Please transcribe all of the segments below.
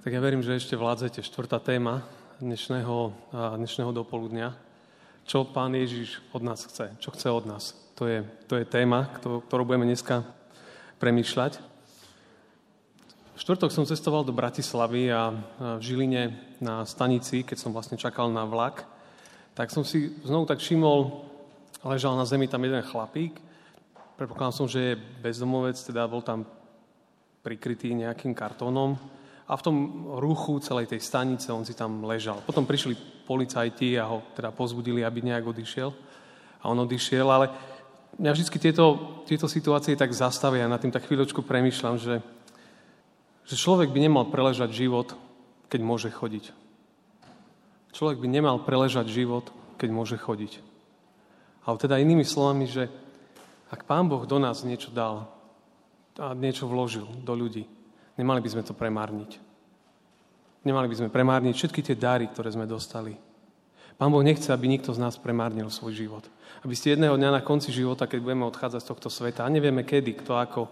Tak ja verím, že ešte vládzete. Štvrtá téma dnešného, dnešného dopoludnia. Čo Pán Ježiš od nás chce? Čo chce od nás? To je, to je téma, ktorú budeme dneska premýšľať. V štvrtok som cestoval do Bratislavy a v Žiline na stanici, keď som vlastne čakal na vlak, tak som si znovu tak všimol, ležal na zemi tam jeden chlapík. Predpokladal som, že je bezdomovec, teda bol tam prikrytý nejakým kartónom a v tom ruchu celej tej stanice on si tam ležal. Potom prišli policajti a ho teda pozbudili, aby nejak odišiel. A on odišiel, ale mňa vždy tieto, tieto situácie tak zastavia. Na tým tak chvíľočku premyšľam, že, že človek by nemal preležať život, keď môže chodiť. Človek by nemal preležať život, keď môže chodiť. Ale teda inými slovami, že ak Pán Boh do nás niečo dal a niečo vložil do ľudí, Nemali by sme to premárniť. Nemali by sme premárniť všetky tie dary, ktoré sme dostali. Pán Boh nechce, aby nikto z nás premárnil svoj život. Aby ste jedného dňa na konci života, keď budeme odchádzať z tohto sveta, a nevieme kedy, kto ako,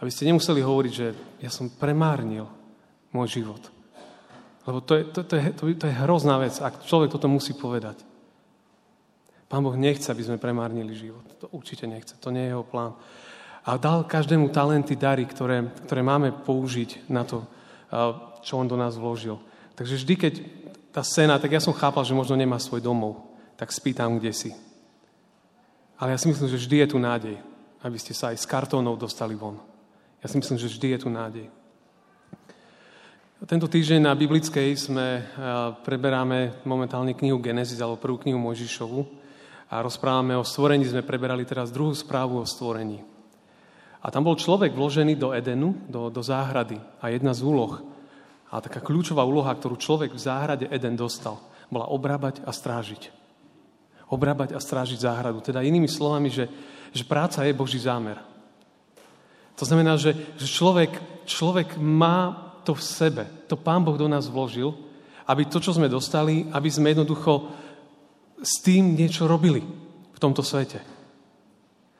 aby ste nemuseli hovoriť, že ja som premárnil môj život. Lebo to je, to, to, je, to, to je hrozná vec, ak človek toto musí povedať. Pán Boh nechce, aby sme premárnili život. To určite nechce. To nie je jeho plán a dal každému talenty, dary, ktoré, ktoré máme použiť na to, čo on do nás vložil. Takže vždy, keď tá scéna, tak ja som chápal, že možno nemá svoj domov, tak spýtam, kde si. Ale ja si myslím, že vždy je tu nádej, aby ste sa aj s kartónov dostali von. Ja si myslím, že vždy je tu nádej. Tento týždeň na Biblickej sme preberáme momentálne knihu Genesis, alebo prvú knihu Mojžišovu a rozprávame o stvorení. Sme preberali teraz druhú správu o stvorení. A tam bol človek vložený do Edenu, do, do záhrady. A jedna z úloh, a taká kľúčová úloha, ktorú človek v záhrade Eden dostal, bola obrábať a strážiť. Obrábať a strážiť záhradu. Teda inými slovami, že, že práca je Boží zámer. To znamená, že, že človek, človek má to v sebe. To Pán Boh do nás vložil, aby to, čo sme dostali, aby sme jednoducho s tým niečo robili v tomto svete.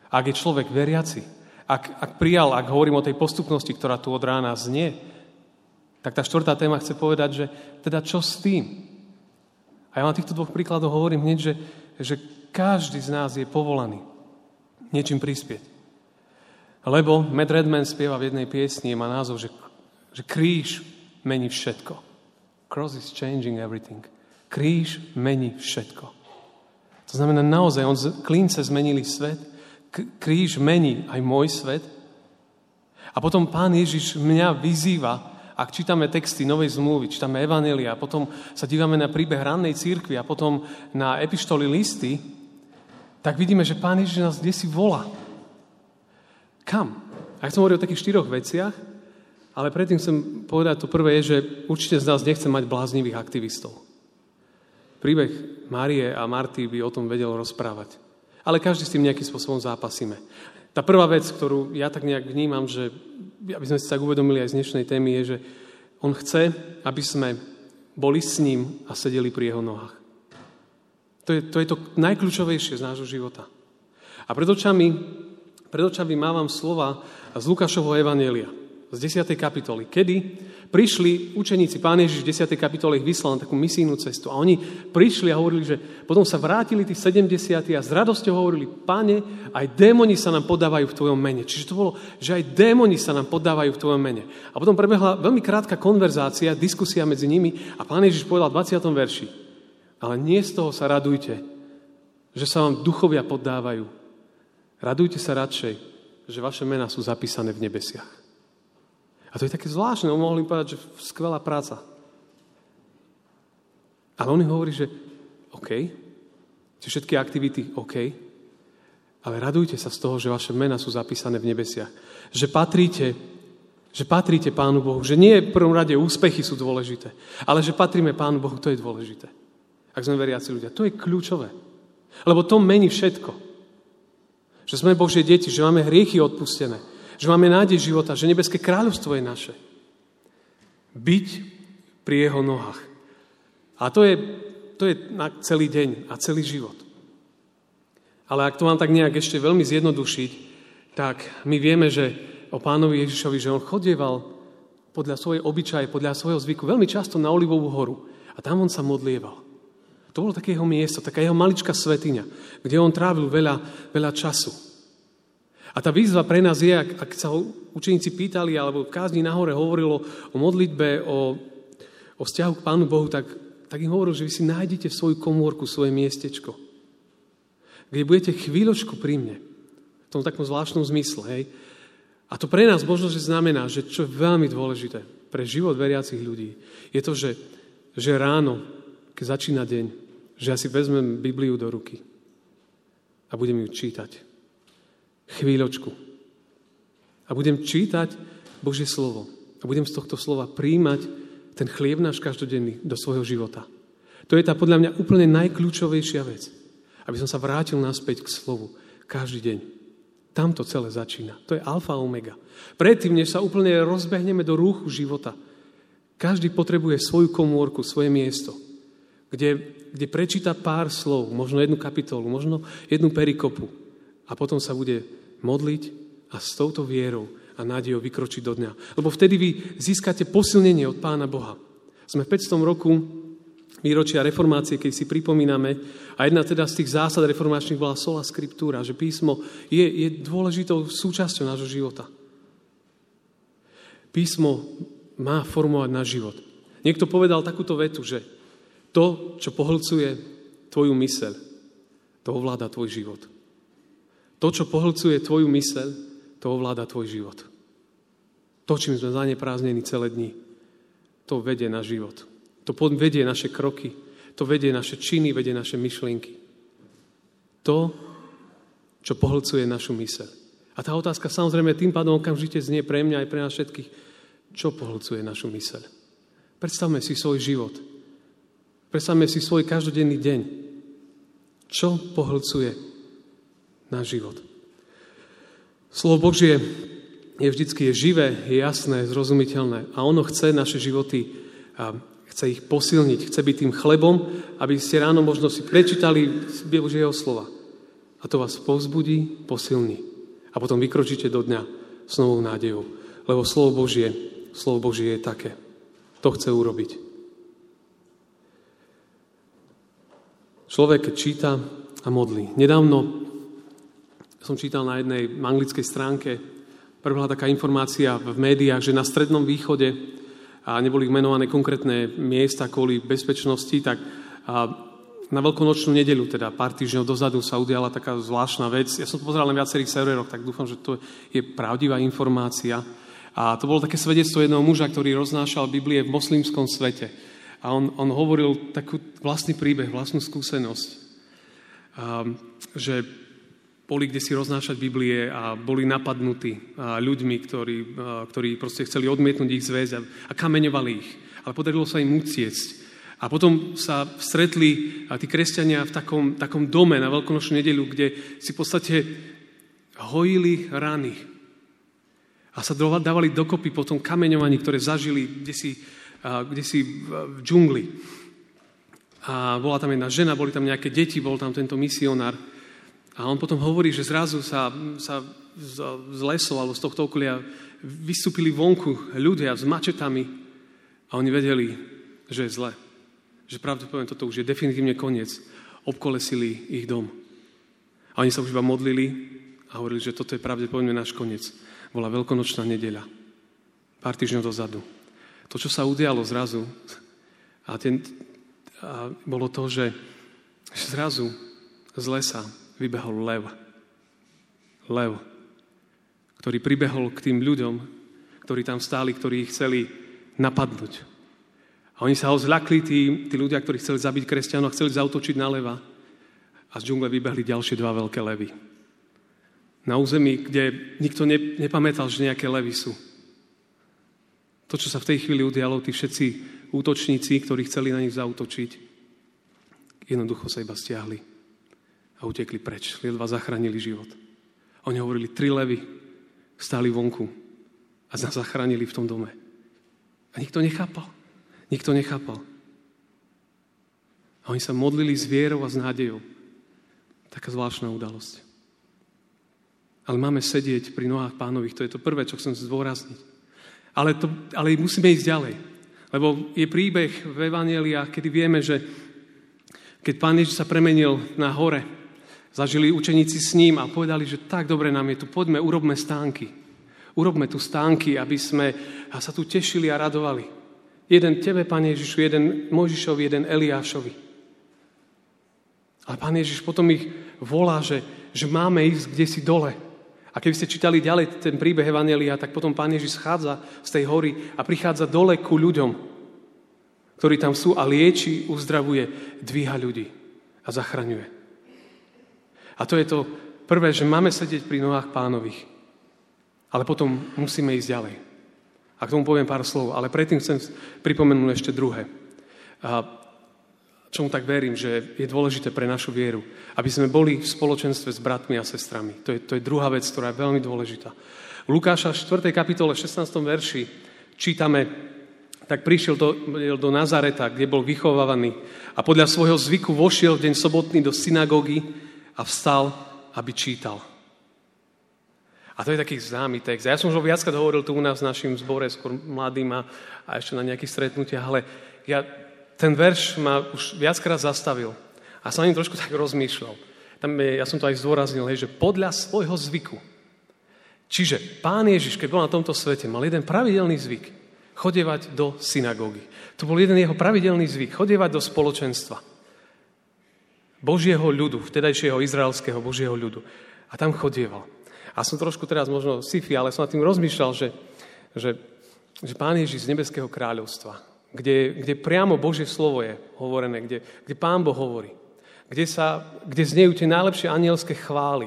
Ak je človek veriaci, ak, ak prijal, ak hovorím o tej postupnosti, ktorá tu od rána znie, tak tá štvrtá téma chce povedať, že teda čo s tým? A ja vám týchto dvoch príkladov hovorím hneď, že, že každý z nás je povolaný niečím prispieť. Lebo Matt Redman spieva v jednej piesni, má názov, že, že kríž mení všetko. Cross is changing everything. Kríž mení všetko. To znamená naozaj, on klince zmenili svet, kríž mení aj môj svet. A potom pán Ježiš mňa vyzýva, ak čítame texty Novej zmluvy, čítame Evanelia, potom sa dívame na príbeh rannej církvy a potom na epištoly listy, tak vidíme, že pán Ježiš nás kde si volá. Kam? A ja som hovoril o takých štyroch veciach, ale predtým chcem povedať, to prvé je, že určite z nás nechce mať bláznivých aktivistov. Príbeh Márie a Marty by o tom vedel rozprávať ale každý s tým nejakým spôsobom zápasíme. Tá prvá vec, ktorú ja tak nejak vnímam, že aby sme si tak uvedomili aj z dnešnej témy, je, že on chce, aby sme boli s ním a sedeli pri jeho nohách. To je, to je to najkľúčovejšie z nášho života. A pred očami, pred očami mávam slova z Lukášovho Evanielia z 10. kapitoly, kedy prišli učeníci, pán Ježiš v 10. kapitole ich vyslal na takú misijnú cestu a oni prišli a hovorili, že potom sa vrátili tí 70. a s radosťou hovorili, páne, aj démoni sa nám podávajú v tvojom mene. Čiže to bolo, že aj démoni sa nám podávajú v tvojom mene. A potom prebehla veľmi krátka konverzácia, diskusia medzi nimi a pán Ježiš povedal v 20. verši, ale nie z toho sa radujte, že sa vám duchovia poddávajú. Radujte sa radšej, že vaše mená sú zapísané v nebesiach. A to je také zvláštne, on mohli povedať, že skvelá práca. Ale on hovorí, že OK, že všetky aktivity OK, ale radujte sa z toho, že vaše mena sú zapísané v nebesiach. Že patríte, že patríte Pánu Bohu. Že nie v prvom rade úspechy sú dôležité, ale že patríme Pánu Bohu, to je dôležité. Ak sme veriaci ľudia. To je kľúčové. Lebo to mení všetko. Že sme Božie deti, že máme hriechy odpustené, že máme nádej života, že nebeské kráľovstvo je naše. Byť pri jeho nohách. A to je, to je na celý deň a celý život. Ale ak to mám tak nejak ešte veľmi zjednodušiť, tak my vieme, že o pánovi Ježišovi, že on chodieval po podľa svojej obyčaje, podľa svojho zvyku, veľmi často na Olivovú horu. A tam on sa modlieval. To bolo také jeho miesto, taká jeho maličká svetiňa, kde on trávil veľa, veľa času. A tá výzva pre nás je, ak, ak sa učeníci pýtali, alebo v kázni nahore hovorilo o modlitbe, o, o vzťahu k Pánu Bohu, tak, tak im hovoril, že vy si nájdete svoju komórku svoje miestečko, kde budete chvíľočku pri mne, v tom takom zvláštnom zmysle, hej. A to pre nás možno, že znamená, že čo je veľmi dôležité pre život veriacich ľudí, je to, že, že ráno, keď začína deň, že ja si vezmem Bibliu do ruky a budem ju čítať. Chvíľočku. A budem čítať Božie slovo. A budem z tohto slova príjmať ten chlieb náš každodenný do svojho života. To je tá podľa mňa úplne najkľúčovejšia vec. Aby som sa vrátil naspäť k slovu každý deň. Tam to celé začína. To je alfa a omega. Predtým, než sa úplne rozbehneme do rúchu života, každý potrebuje svoju komórku, svoje miesto, kde kde prečíta pár slov, možno jednu kapitolu, možno jednu perikopu a potom sa bude modliť a s touto vierou a nádejou vykročiť do dňa. Lebo vtedy vy získate posilnenie od Pána Boha. Sme v 500 roku výročia reformácie, keď si pripomíname, a jedna teda z tých zásad reformačných bola sola scriptura, že písmo je, je dôležitou súčasťou nášho života. Písmo má formovať náš život. Niekto povedal takúto vetu, že to, čo pohlcuje tvoju myseľ, to ovláda tvoj život. To, čo pohlcuje tvoju myseľ, to ovláda tvoj život. To, čím sme zaneprázdnení celé dni, to vedie na život. To vedie naše kroky, to vedie naše činy, vedie naše myšlienky. To, čo pohlcuje našu myseľ. A tá otázka samozrejme tým pádom okamžite znie pre mňa aj pre nás všetkých. Čo pohlcuje našu myseľ? Predstavme si svoj život. Predstavme si svoj každodenný deň. Čo pohlcuje náš život? Slovo Božie je vždycky je živé, je jasné, zrozumiteľné a ono chce naše životy chce ich posilniť, chce byť tým chlebom, aby ste ráno možno si prečítali Božieho slova. A to vás povzbudí, posilní. A potom vykročíte do dňa s novou nádejou. Lebo slovo Božie, slovo Božie je také. To chce urobiť. Človek číta a modlí. Nedávno som čítal na jednej anglickej stránke, prvá taká informácia v médiách, že na Strednom východe, a neboli menované konkrétne miesta kvôli bezpečnosti, tak na veľkonočnú nedelu, teda pár týždňov dozadu sa udiala taká zvláštna vec. Ja som to pozeral na viacerých serveroch, tak dúfam, že to je pravdivá informácia. A to bolo také svedectvo jedného muža, ktorý roznášal Biblie v moslimskom svete. A on, on hovoril takú vlastný príbeh, vlastnú skúsenosť, a, že boli kde si roznášať Biblie a boli napadnutí ľuďmi, ktorí, ktorí proste chceli odmietnúť ich zväz a, a kameňovali ich. Ale podarilo sa im uciecť. A potom sa stretli tí kresťania v takom, takom dome na Veľkonočnú nedelu, kde si v podstate hojili rany. A sa dávali dokopy po tom kameňovaní, ktoré zažili, kde si kde si v džungli. A bola tam jedna žena, boli tam nejaké deti, bol tam tento misionár. A on potom hovorí, že zrazu sa, sa z lesov alebo z tohto okolia vystúpili vonku ľudia s mačetami a oni vedeli, že je zle. Že pravdepodobne toto už je definitívne koniec. Obkolesili ich dom. A oni sa už iba modlili a hovorili, že toto je pravdepodobne náš koniec. Bola veľkonočná nedeľa. Pár týždňov dozadu to, čo sa udialo zrazu, a, ten, a bolo to, že zrazu z lesa vybehol lev. Lev, ktorý pribehol k tým ľuďom, ktorí tam stáli, ktorí ich chceli napadnúť. A oni sa ho zľakli, tí, tí ľudia, ktorí chceli zabiť kresťanov, chceli zautočiť na leva. A z džungle vybehli ďalšie dva veľké levy. Na území, kde nikto ne, nepamätal, že nejaké levy sú. To, čo sa v tej chvíli udialo, tí všetci útočníci, ktorí chceli na nich zautočiť, jednoducho sa iba stiahli a utekli preč. Liedva zachránili život. Oni hovorili, tri levy stáli vonku a nás zachránili v tom dome. A nikto nechápal. Nikto nechápal. A oni sa modlili s vierou a s nádejou. Taká zvláštna udalosť. Ale máme sedieť pri nohách pánových. To je to prvé, čo chcem zdôrazniť. Ale, to, ale musíme ísť ďalej. Lebo je príbeh v Evangeliách, kedy vieme, že keď pán Ježiš sa premenil na hore, zažili učeníci s ním a povedali, že tak dobre nám je tu, poďme, urobme stánky. Urobme tu stánky, aby sme sa tu tešili a radovali. Jeden tebe, pán Ježišu, jeden Možišovi, jeden Eliášovi. Ale pán Ježiš potom ich volá, že, že máme ísť kde si dole. A keby ste čítali ďalej ten príbeh Evangelia, tak potom pán Ježiš schádza z tej hory a prichádza dole ku ľuďom ktorí tam sú a lieči, uzdravuje, dvíha ľudí a zachraňuje. A to je to prvé, že máme sedieť pri nohách pánových. Ale potom musíme ísť ďalej. A k tomu poviem pár slov, ale predtým chcem pripomenúť ešte druhé. A čomu tak verím, že je dôležité pre našu vieru, aby sme boli v spoločenstve s bratmi a sestrami. To je, to je druhá vec, ktorá je veľmi dôležitá. V Lukáša 4. kapitole 16. verši čítame tak prišiel do, do Nazareta, kde bol vychovávaný a podľa svojho zvyku vošiel v deň sobotný do synagógy a vstal, aby čítal. A to je taký známy text. Ja som už viackrát hovoril tu u nás v našom zbore, skôr mladým a, a ešte na nejakých stretnutiach, ale ja, ten verš ma už viackrát zastavil a som ním trošku tak rozmýšľal. Tam je, ja som to aj zdôraznil, hej, že podľa svojho zvyku. Čiže pán Ježiš, keď bol na tomto svete, mal jeden pravidelný zvyk chodevať do synagógy. To bol jeden jeho pravidelný zvyk, chodevať do spoločenstva. Božieho ľudu, vtedajšieho izraelského Božieho ľudu. A tam chodieval. A som trošku teraz možno sifi, ale som nad tým rozmýšľal, že, že, že Pán Ježiš z nebeského kráľovstva, kde, kde priamo Božie slovo je hovorené, kde, kde Pán Boh hovorí, kde, sa, kde znejú tie najlepšie anielské chvály,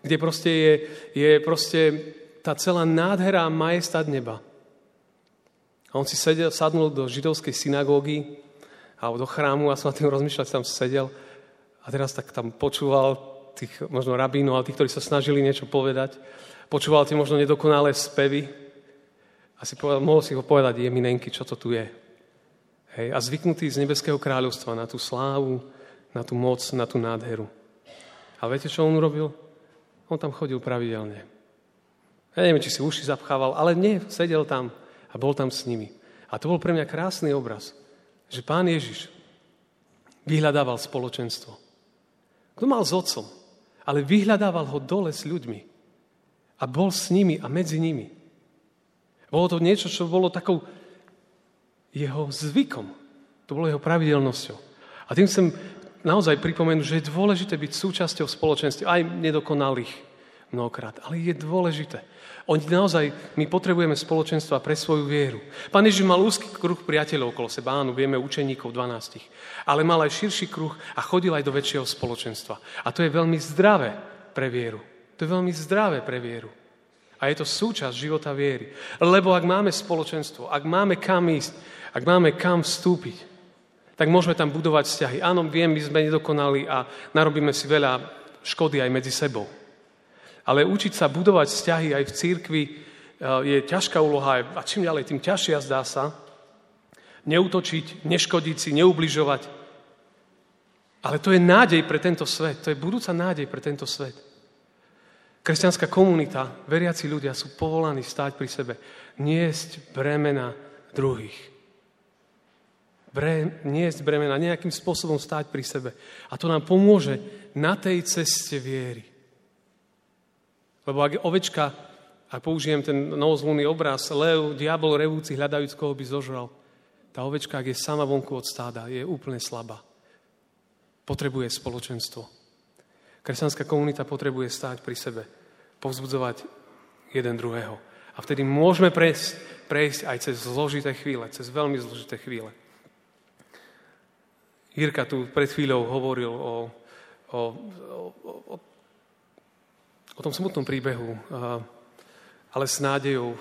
kde proste je, je proste tá celá nádhera majestát neba. A on si sedel, sadnul do židovskej synagógy alebo do chrámu a som na tým rozmýšľal, tam sedel a teraz tak tam počúval tých možno rabínov, ale tých, ktorí sa snažili niečo povedať. Počúval tie možno nedokonalé spevy a si povedal, mohol si ho povedať, je minenky, čo to tu je. Hej, a zvyknutý z nebeského kráľovstva na tú slávu, na tú moc, na tú nádheru. A viete, čo on urobil? On tam chodil pravidelne. Ja neviem, či si uši zapchával, ale nie, sedel tam a bol tam s nimi. A to bol pre mňa krásny obraz, že pán Ježiš vyhľadával spoločenstvo. Kto mal s otcom, ale vyhľadával ho dole s ľuďmi. A bol s nimi a medzi nimi. Bolo to niečo, čo bolo takou jeho zvykom. To bolo jeho pravidelnosťou. A tým chcem naozaj pripomenúť, že je dôležité byť súčasťou spoločenstva, aj nedokonalých mnohokrát, ale je dôležité. Oni naozaj, my potrebujeme spoločenstva pre svoju vieru. Pán Ježiš mal úzky kruh priateľov okolo seba, áno, vieme učeníkov 12. Ale mal aj širší kruh a chodil aj do väčšieho spoločenstva. A to je veľmi zdravé pre vieru. To je veľmi zdravé pre vieru. A je to súčasť života viery. Lebo ak máme spoločenstvo, ak máme kam ísť, ak máme kam vstúpiť, tak môžeme tam budovať vzťahy. Áno, viem, my sme nedokonali a narobíme si veľa škody aj medzi sebou. Ale učiť sa budovať vzťahy aj v církvi eh, je ťažká úloha a čím ďalej, tým ťažšia zdá sa. Neutočiť, neškodiť si, neubližovať. Ale to je nádej pre tento svet. To je budúca nádej pre tento svet. Kresťanská komunita, veriaci ľudia sú povolaní stáť pri sebe, niesť bremena druhých. Bre, niesť bremena, nejakým spôsobom stáť pri sebe. A to nám pomôže na tej ceste viery. Lebo ak ovečka, ak použijem ten novozlúný obraz, lev, diabol revúci, hľadajúc, koho by zožral, tá ovečka, ak je sama vonku od stáda, je úplne slabá. Potrebuje spoločenstvo. Kresťanská komunita potrebuje stáť pri sebe, povzbudzovať jeden druhého. A vtedy môžeme prejsť, prejsť aj cez zložité chvíle, cez veľmi zložité chvíle. Jirka tu pred chvíľou hovoril o, o, o, o o tom smutnom príbehu, ale s nádejou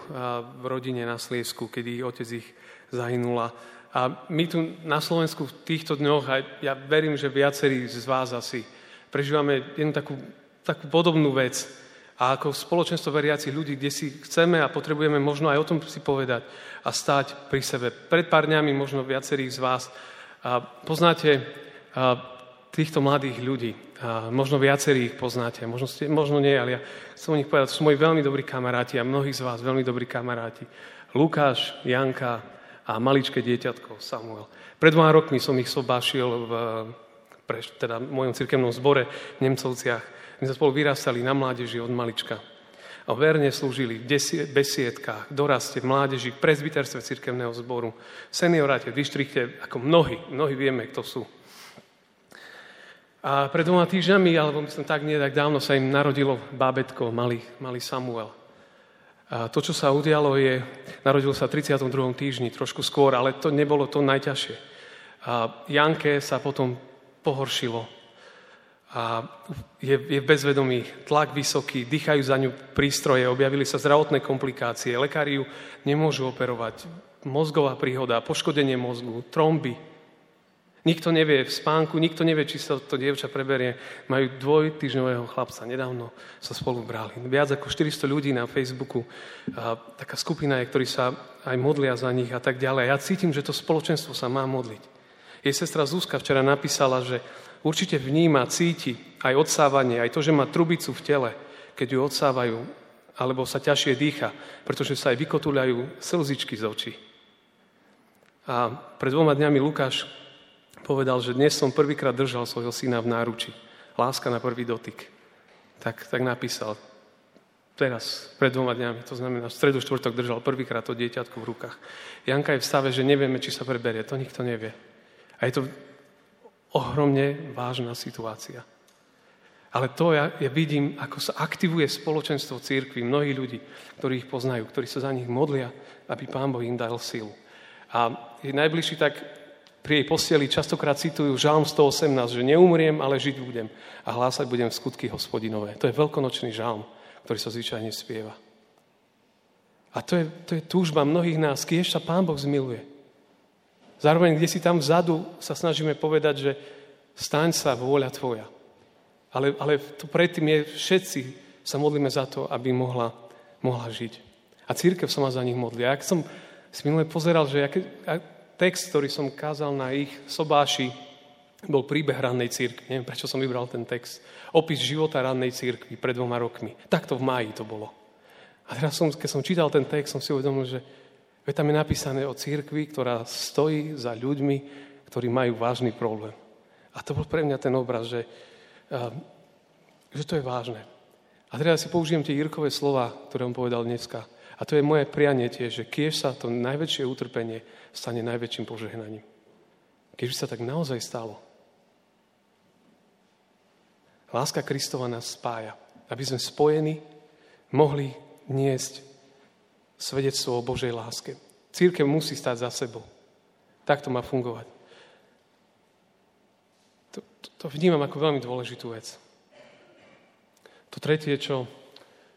v rodine na Sliesku, kedy otec ich zahynula. A my tu na Slovensku v týchto dňoch, a ja verím, že viacerí z vás asi prežívame jednu takú, takú podobnú vec. A ako spoločenstvo veriacich ľudí, kde si chceme a potrebujeme možno aj o tom si povedať a stáť pri sebe. Pred pár dňami možno viacerých z vás poznáte týchto mladých ľudí. A možno viacerí ich poznáte, možno, ste, možno nie, ale ja chcem o nich povedať, sú moji veľmi dobrí kamaráti a mnohí z vás veľmi dobrí kamaráti. Lukáš, Janka a maličké dieťatko Samuel. Pred dvoma rokmi som ich sobášil v, pre, teda v mojom cirkevnom zbore v Nemcovciach. My sme spolu vyrastali na mládeži od malička. A verne slúžili v besiedkách, doraste, v mládeži, v prezbiterstve cirkevného zboru, senioráte, v dištrikte, ako mnohí, mnohí vieme, kto sú. A pred dvoma týždňami, alebo myslím tak nie tak dávno, sa im narodilo bábetko, malý, malý Samuel. A to, čo sa udialo, je, narodil sa v 32. týždni, trošku skôr, ale to nebolo to najťažšie. A Janke sa potom pohoršilo. A je, je v bezvedomí, tlak vysoký, dýchajú za ňu prístroje, objavili sa zdravotné komplikácie, lekári ju nemôžu operovať. Mozgová príhoda, poškodenie mozgu, tromby, Nikto nevie v spánku, nikto nevie, či sa to dievča preberie. Majú dvojtyžňového chlapca. Nedávno sa spolu brali. Viac ako 400 ľudí na Facebooku. A taká skupina je, ktorí sa aj modlia za nich a tak ďalej. Ja cítim, že to spoločenstvo sa má modliť. Jej sestra Zúska včera napísala, že určite vníma, cíti aj odsávanie, aj to, že má trubicu v tele, keď ju odsávajú, alebo sa ťažšie dýcha, pretože sa aj vykotuľajú slzičky z očí. A pred dvoma dňami Lukáš povedal, že dnes som prvýkrát držal svojho syna v náruči. Láska na prvý dotyk. Tak, tak napísal teraz, pred dvoma dňami, to znamená, v stredu štvrtok držal prvýkrát to dieťatko v rukách. Janka je v stave, že nevieme, či sa preberie. To nikto nevie. A je to ohromne vážna situácia. Ale to ja, ja vidím, ako sa aktivuje spoločenstvo církvy, mnohí ľudí, ktorí ich poznajú, ktorí sa za nich modlia, aby Pán Boh im dal silu. A je najbližší tak pri jej posteli častokrát citujú Žalm 118, že neumriem, ale žiť budem a hlásať budem skutky hospodinové. To je veľkonočný žalm, ktorý sa zvyčajne spieva. A to je, to je túžba mnohých nás, keď sa Pán Boh zmiluje. Zároveň, kde si tam vzadu sa snažíme povedať, že staň sa vôľa tvoja. Ale, ale to predtým je, všetci sa modlíme za to, aby mohla, mohla žiť. A církev sa ma za nich modlí. A ak som si minule pozeral, že aké, text, ktorý som kázal na ich sobáši, bol príbeh rannej církvy. Neviem, prečo som vybral ten text. Opis života rannej církvy pred dvoma rokmi. Takto v máji to bolo. A teraz, som, keď som čítal ten text, som si uvedomil, že tam je napísané o církvi, ktorá stojí za ľuďmi, ktorí majú vážny problém. A to bol pre mňa ten obraz, že, že to je vážne. A teraz si použijem tie Jirkové slova, ktoré on povedal dneska. A to je moje prianie tiež, že kiež sa to najväčšie utrpenie stane najväčším požehnaním. Keď sa tak naozaj stalo. Láska Kristova nás spája, aby sme spojení mohli niesť svedectvo o Božej láske. Církev musí stať za sebou. Tak to má fungovať. To, to, to vnímam ako veľmi dôležitú vec. To tretie, čo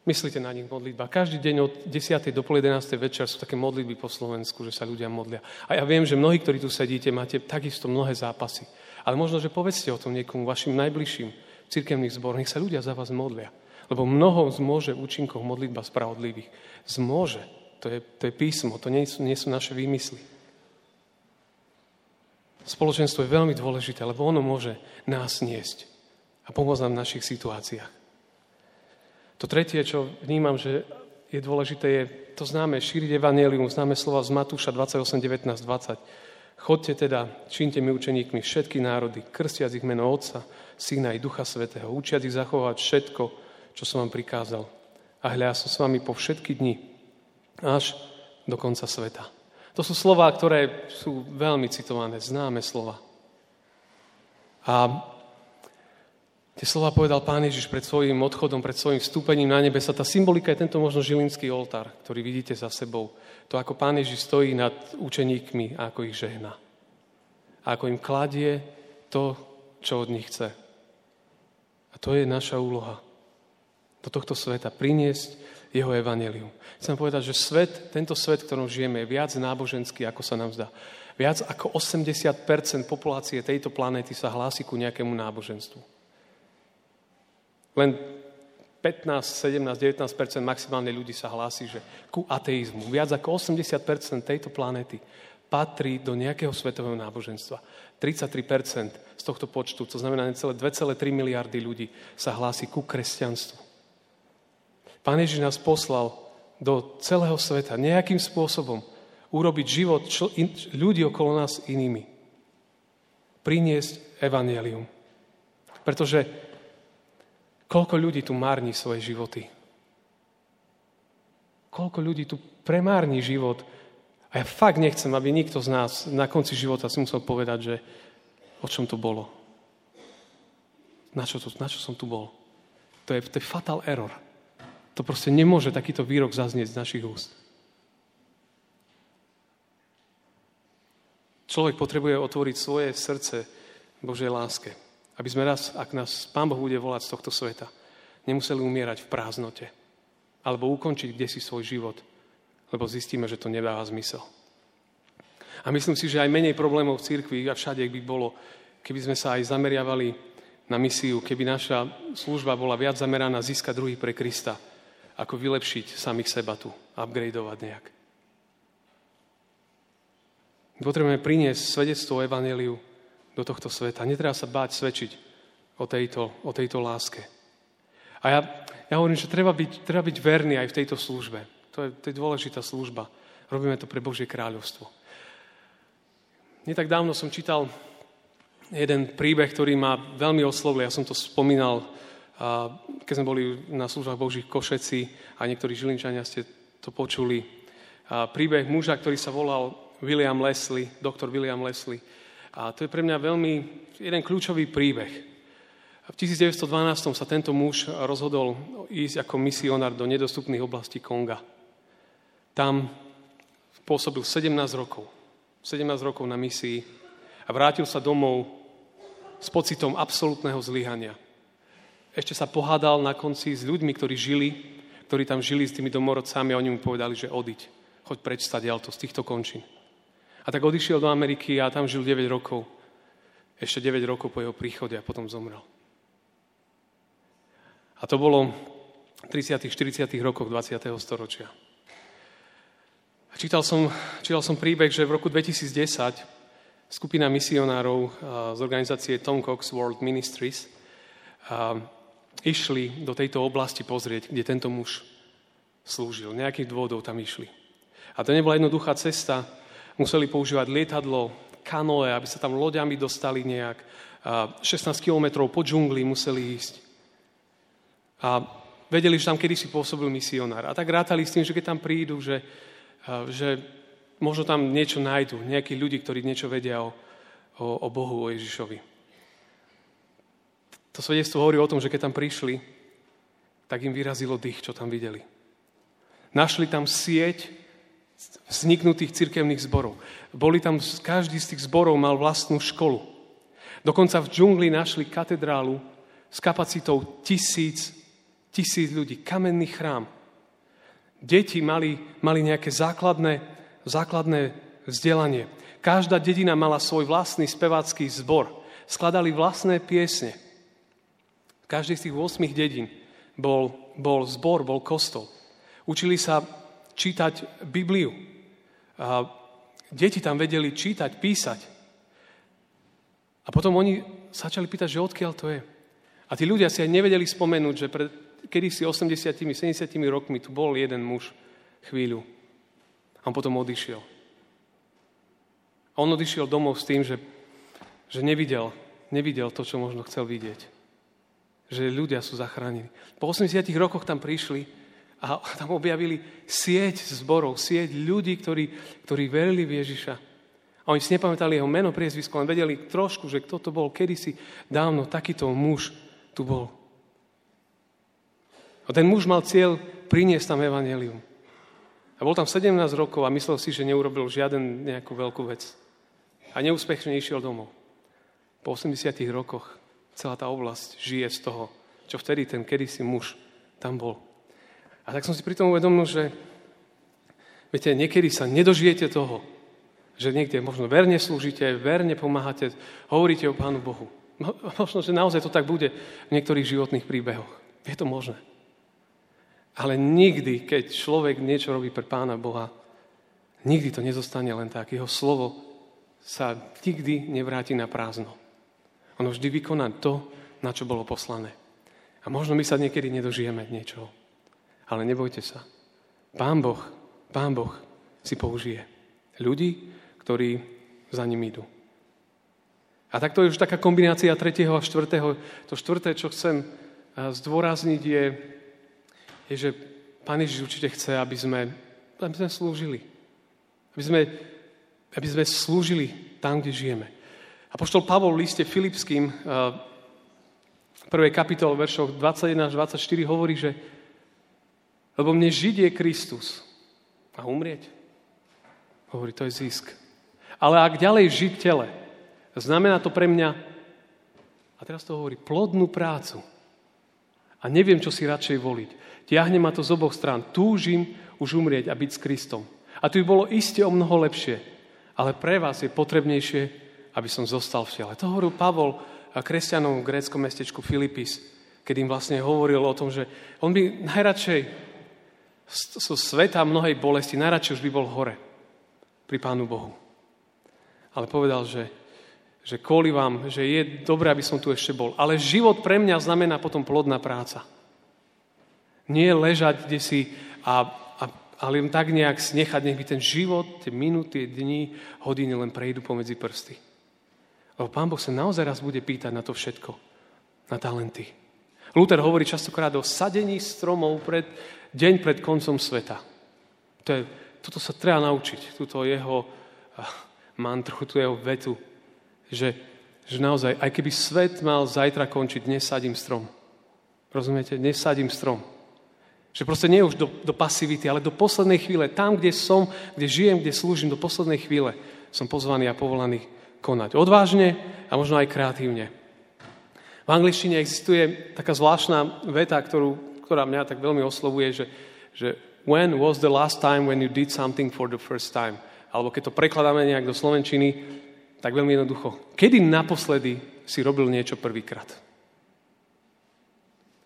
Myslíte na nich modlitba. Každý deň od 10. do pol 11. večer sú také modlitby po Slovensku, že sa ľudia modlia. A ja viem, že mnohí, ktorí tu sedíte, máte takisto mnohé zápasy. Ale možno, že povedzte o tom niekomu, vašim najbližším cirkevných zbor, nech sa ľudia za vás modlia. Lebo mnoho zmôže účinkov modlitba spravodlivých. Zmôže. To je, to je písmo, to nie sú, nie sú naše výmysly. Spoločenstvo je veľmi dôležité, lebo ono môže nás niesť a pomôcť nám v našich situáciách. To tretie, čo vnímam, že je dôležité, je to známe, šíriť evanelium, známe slova z Matúša 28, 19, 20. Chodte teda, čínte mi učeníkmi všetky národy, krstiac ich meno Otca, Syna i Ducha Svetého, učiac ich zachovať všetko, čo som vám prikázal. A hľa som s vami po všetky dni, až do konca sveta. To sú slova, ktoré sú veľmi citované, známe slova. A Tie slova povedal Pán Ježiš pred svojím odchodom, pred svojim vstúpením na nebesa. Tá symbolika je tento možno žilinský oltár, ktorý vidíte za sebou. To, ako Pán Ježiš stojí nad učeníkmi a ako ich žehná. A ako im kladie to, čo od nich chce. A to je naša úloha. Do tohto sveta priniesť jeho evanelium. Chcem povedať, že svet, tento svet, v ktorom žijeme, je viac náboženský, ako sa nám zdá. Viac ako 80% populácie tejto planéty sa hlási ku nejakému náboženstvu. Len 15, 17, 19 maximálne ľudí sa hlási, že ku ateizmu. Viac ako 80% tejto planéty patrí do nejakého svetového náboženstva. 33% z tohto počtu, to znamená necelé 2,3 miliardy ľudí, sa hlási ku kresťanstvu. Pán Ježiš nás poslal do celého sveta, nejakým spôsobom urobiť život čl- in, ľudí okolo nás inými. Priniesť evanelium. Pretože koľko ľudí tu márni svoje životy. Koľko ľudí tu premárni život. A ja fakt nechcem, aby nikto z nás na konci života si musel povedať, že o čom to bolo. Na čo, to, na čo som tu bol. To je, to je fatal error. To proste nemôže takýto výrok zaznieť z našich úst. Človek potrebuje otvoriť svoje srdce Božej láske. Aby sme raz, ak nás Pán Boh bude volať z tohto sveta, nemuseli umierať v prázdnote. Alebo ukončiť kde si svoj život, lebo zistíme, že to nedáva zmysel. A myslím si, že aj menej problémov v cirkvi a všade by bolo, keby sme sa aj zameriavali na misiu, keby naša služba bola viac zameraná získať druhý pre Krista, ako vylepšiť samých seba tu, upgradeovať nejak. Potrebujeme priniesť svedectvo o Evangeliu do tohto sveta. Netreba sa báť svedčiť o tejto, o tejto láske. A ja, ja hovorím, že treba byť, treba byť verný aj v tejto službe. To je, to je dôležitá služba. Robíme to pre Božie kráľovstvo. Nie tak dávno som čítal jeden príbeh, ktorý ma veľmi oslovil. Ja som to spomínal keď sme boli na službách Božích Košeci a niektorí Žilinčania ste to počuli, príbeh muža, ktorý sa volal William Leslie, doktor William Leslie. A to je pre mňa veľmi jeden kľúčový príbeh. V 1912 sa tento muž rozhodol ísť ako misionár do nedostupných oblastí Konga. Tam pôsobil 17 rokov. 17 rokov na misii a vrátil sa domov s pocitom absolútneho zlyhania ešte sa pohádal na konci s ľuďmi, ktorí žili, ktorí tam žili s tými domorodcami a oni mu povedali, že odiť. Choď preč to z týchto končín. A tak odišiel do Ameriky a tam žil 9 rokov. Ešte 9 rokov po jeho príchode a potom zomrel. A to bolo v 30. 40. rokoch 20. storočia. A čítal som, čítal som príbeh, že v roku 2010 skupina misionárov z organizácie Tom Cox World Ministries išli do tejto oblasti pozrieť, kde tento muž slúžil. Nejakých dôvodov tam išli. A to nebola jednoduchá cesta. Museli používať lietadlo, kanoe, aby sa tam loďami dostali nejak. 16 kilometrov po džungli museli ísť. A vedeli, že tam kedysi pôsobil misionár. A tak rátali s tým, že keď tam prídu, že, že možno tam niečo nájdu, nejakí ľudí, ktorí niečo vedia o, o, o Bohu, o Ježišovi. To svedectvo hovorí o tom, že keď tam prišli, tak im vyrazilo dých, čo tam videli. Našli tam sieť vzniknutých cirkevných zborov. Boli tam, každý z tých zborov mal vlastnú školu. Dokonca v džungli našli katedrálu s kapacitou tisíc, tisíc ľudí, kamenný chrám. Deti mali, mali nejaké základné, základné vzdelanie. Každá dedina mala svoj vlastný spevácky zbor. Skladali vlastné piesne každej z tých 8 dedín bol, bol zbor, bol kostol. Učili sa čítať Bibliu. A deti tam vedeli čítať, písať. A potom oni začali pýtať, že odkiaľ to je. A tí ľudia si aj nevedeli spomenúť, že pred kedysi 80 70 rokmi tu bol jeden muž chvíľu. A on potom odišiel. A on odišiel domov s tým, že, že nevidel, nevidel to, čo možno chcel vidieť že ľudia sú zachránení. Po 80 rokoch tam prišli a tam objavili sieť zborov, sieť ľudí, ktorí, ktorí verili v Ježiša. A oni si nepamätali jeho meno, priezvisko, len vedeli trošku, že kto to bol kedysi dávno, takýto muž tu bol. A ten muž mal cieľ priniesť tam evanelium. A bol tam 17 rokov a myslel si, že neurobil žiaden nejakú veľkú vec. A neúspešne išiel domov. Po 80 rokoch celá tá oblasť žije z toho, čo vtedy ten kedysi muž tam bol. A tak som si pri tom uvedomil, že viete, niekedy sa nedožijete toho, že niekde možno verne slúžite, verne pomáhate, hovoríte o Pánu Bohu. Možno, že naozaj to tak bude v niektorých životných príbehoch. Je to možné. Ale nikdy, keď človek niečo robí pre Pána Boha, nikdy to nezostane len tak. Jeho slovo sa nikdy nevráti na prázdno. Ono vždy vykoná to, na čo bolo poslané. A možno my sa niekedy nedožijeme niečoho. Ale nebojte sa. Pán Boh, Pán Boh si použije ľudí, ktorí za ním idú. A takto je už taká kombinácia tretieho a štvrtého. To štvrté, čo chcem zdôrazniť, je, je že Pán Ježiš určite chce, aby sme, aby sme slúžili. Aby sme, aby sme slúžili tam, kde žijeme. A poštol Pavol v liste Filipským v prvej kapitole veršoch 21 až 24 hovorí, že lebo mne žiť je Kristus a umrieť. Hovorí, to je zisk. Ale ak ďalej žiť tele, znamená to pre mňa, a teraz to hovorí, plodnú prácu. A neviem, čo si radšej voliť. Tiahne ma to z oboch strán. Túžim už umrieť a byť s Kristom. A tu by bolo iste o mnoho lepšie. Ale pre vás je potrebnejšie, aby som zostal v tele. To hovoril Pavol kresťanom v gréckom mestečku Filipis, keď im vlastne hovoril o tom, že on by najradšej zo sveta mnohej bolesti, najradšej už by bol hore pri Pánu Bohu. Ale povedal, že že kvôli vám, že je dobré, aby som tu ešte bol. Ale život pre mňa znamená potom plodná práca. Nie ležať kde si a, a, a len tak nejak snechať, nech by ten život, tie minúty, dni, hodiny len prejdú pomedzi prsty. Lebo Pán Boh sa naozaj raz bude pýtať na to všetko, na talenty. Luther hovorí častokrát o sadení stromov pred, deň pred koncom sveta. To je, toto sa treba naučiť, túto jeho mantru, túto jeho vetu že, že naozaj, aj keby svet mal zajtra končiť, dnes sadím strom. Rozumiete? Dnes sadím strom. Že proste nie už do, do pasivity, ale do poslednej chvíle, tam, kde som, kde žijem, kde slúžim, do poslednej chvíle som pozvaný a povolaný konať. Odvážne a možno aj kreatívne. V angličtine existuje taká zvláštna veta, ktorú, ktorá mňa tak veľmi oslovuje, že, že when was the last time when you did something for the first time? Alebo keď to prekladáme nejak do slovenčiny, tak veľmi jednoducho. Kedy naposledy si robil niečo prvýkrát?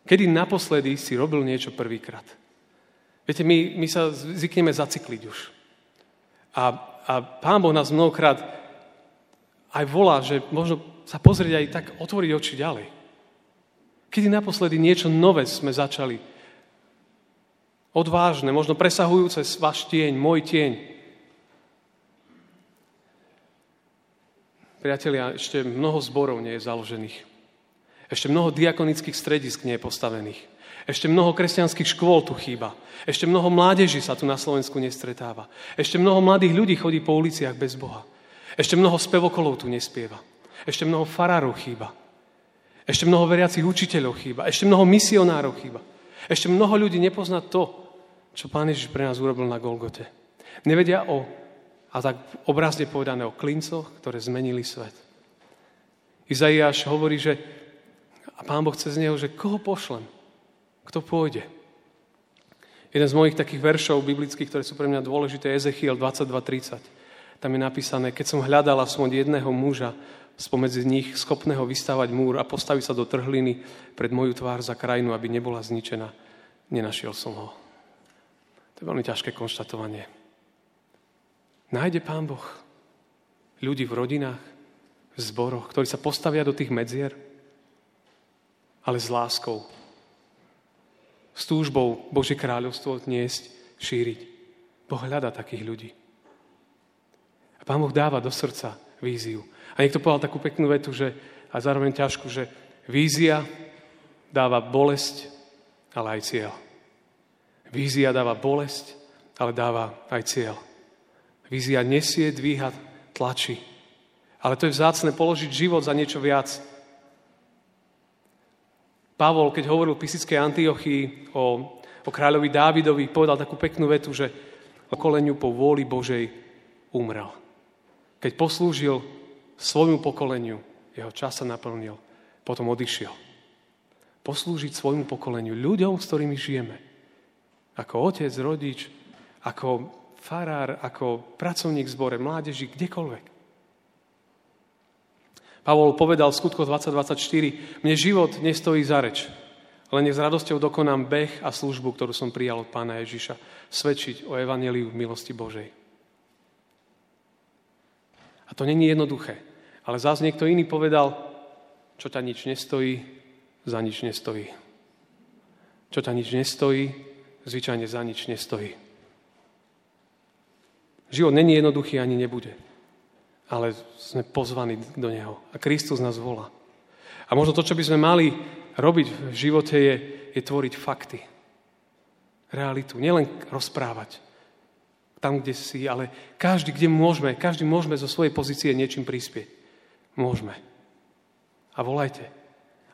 Kedy naposledy si robil niečo prvýkrát? Viete, my, my sa zvykneme zacikliť už. A, a Pán Boh nás mnohokrát aj volá, že možno sa pozrieť aj tak, otvoriť oči ďalej. Kedy naposledy niečo nové sme začali? Odvážne, možno presahujúce váš tieň, môj tieň. Priatelia, ešte mnoho zborov nie je založených. Ešte mnoho diakonických stredisk nie je postavených. Ešte mnoho kresťanských škôl tu chýba. Ešte mnoho mládeží sa tu na Slovensku nestretáva. Ešte mnoho mladých ľudí chodí po uliciach bez Boha. Ešte mnoho spevokolov tu nespieva. Ešte mnoho farárov chýba. Ešte mnoho veriacich učiteľov chýba. Ešte mnoho misionárov chýba. Ešte mnoho ľudí nepozná to, čo Pán Ježiš pre nás urobil na Golgote. Nevedia o a tak obrazne povedané o klincoch, ktoré zmenili svet. Izaiáš hovorí, že a pán Boh chce z neho, že koho pošlem? Kto pôjde? Jeden z mojich takých veršov biblických, ktoré sú pre mňa dôležité, je Ezechiel 22.30. Tam je napísané, keď som hľadala aspoň jedného muža spomedzi nich schopného vystávať múr a postaviť sa do trhliny pred moju tvár za krajinu, aby nebola zničená, nenašiel som ho. To je veľmi ťažké konštatovanie. Nájde Pán Boh ľudí v rodinách, v zboroch, ktorí sa postavia do tých medzier, ale s láskou, s túžbou Božie kráľovstvo niesť, šíriť. Boh hľada takých ľudí. Pán Boh dáva do srdca víziu. A niekto povedal takú peknú vetu, že, a zároveň ťažku, že vízia dáva bolesť, ale aj cieľ. Vízia dáva bolesť, ale dáva aj cieľ. Vízia nesie, dvíha, tlačí. Ale to je vzácne položiť život za niečo viac. Pavol, keď hovoril v Pisickej Antiochii o, o kráľovi Dávidovi, povedal takú peknú vetu, že pokoleniu po vôli Božej umrel. Keď poslúžil svojmu pokoleniu, jeho čas sa naplnil, potom odišiel. Poslúžiť svojmu pokoleniu, ľuďom, s ktorými žijeme. Ako otec, rodič, ako farár, ako pracovník v zbore, mládeži, kdekoľvek. Pavol povedal v skutkoch 2024, mne život nestojí za reč, len s radosťou dokonám beh a službu, ktorú som prijal od pána Ježiša, svedčiť o evaneliu milosti Božej. A to není jednoduché. Ale zás niekto iný povedal, čo ťa nič nestojí, za nič nestojí. Čo ťa nič nestojí, zvyčajne za nič nestojí. Život není jednoduchý, ani nebude. Ale sme pozvaní do neho. A Kristus nás volá. A možno to, čo by sme mali robiť v živote, je, je tvoriť fakty. Realitu. Nielen rozprávať tam, kde si, ale každý, kde môžeme, každý môžeme zo svojej pozície niečím prispieť. Môžeme. A volajte.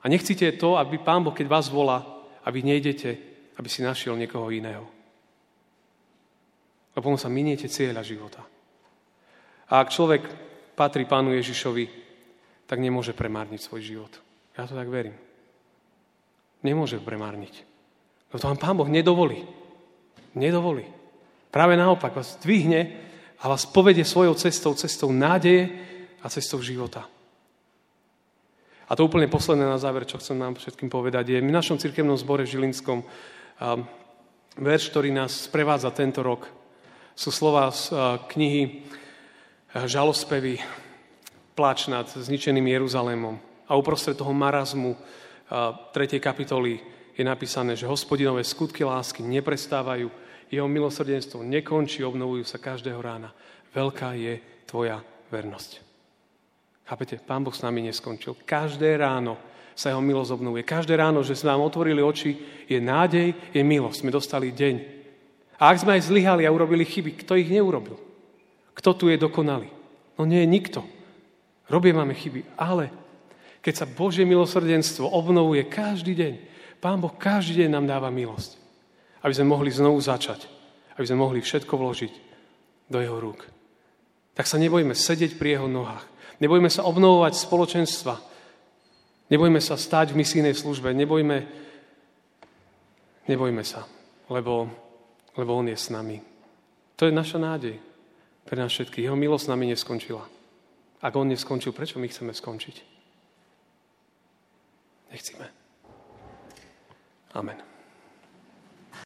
A nechcite to, aby Pán Boh, keď vás volá, aby nejdete, aby si našiel niekoho iného. Lebo sa miniete cieľa života. A ak človek patrí Pánu Ježišovi, tak nemôže premárniť svoj život. Ja to tak verím. Nemôže premárniť. No to vám Pán Boh nedovolí. Nedovolí. Práve naopak vás dvihne a vás povedie svojou cestou, cestou nádeje a cestou života. A to úplne posledné na záver, čo chcem nám všetkým povedať, je v našom cirkevnom zbore Žilinskom verš, ktorý nás sprevádza tento rok. Sú slova z knihy Žalospevy, Plač nad zničeným Jeruzalémom. A uprostred toho marazmu 3. kapitoly je napísané, že hospodinové skutky lásky neprestávajú, jeho milosrdenstvo nekončí, obnovujú sa každého rána. Veľká je tvoja vernosť. Chápete? Pán Boh s nami neskončil. Každé ráno sa jeho milosť obnovuje. Každé ráno, že sme nám otvorili oči, je nádej, je milosť. Sme dostali deň. A ak sme aj zlyhali a urobili chyby, kto ich neurobil? Kto tu je dokonalý? No nie je nikto. Robie máme chyby, ale keď sa Božie milosrdenstvo obnovuje každý deň, Pán Boh každý deň nám dáva milosť, aby sme mohli znovu začať, aby sme mohli všetko vložiť do jeho rúk. Tak sa nebojme sedieť pri jeho nohách. Nebojme sa obnovovať spoločenstva. Nebojme sa stať v misijnej službe. Nebojme, nebojme sa, lebo, lebo on je s nami. To je naša nádej pre nás všetkých. Jeho milosť s nami neskončila. Ak on neskončil, prečo my chceme skončiť? Nechcíme. Amen.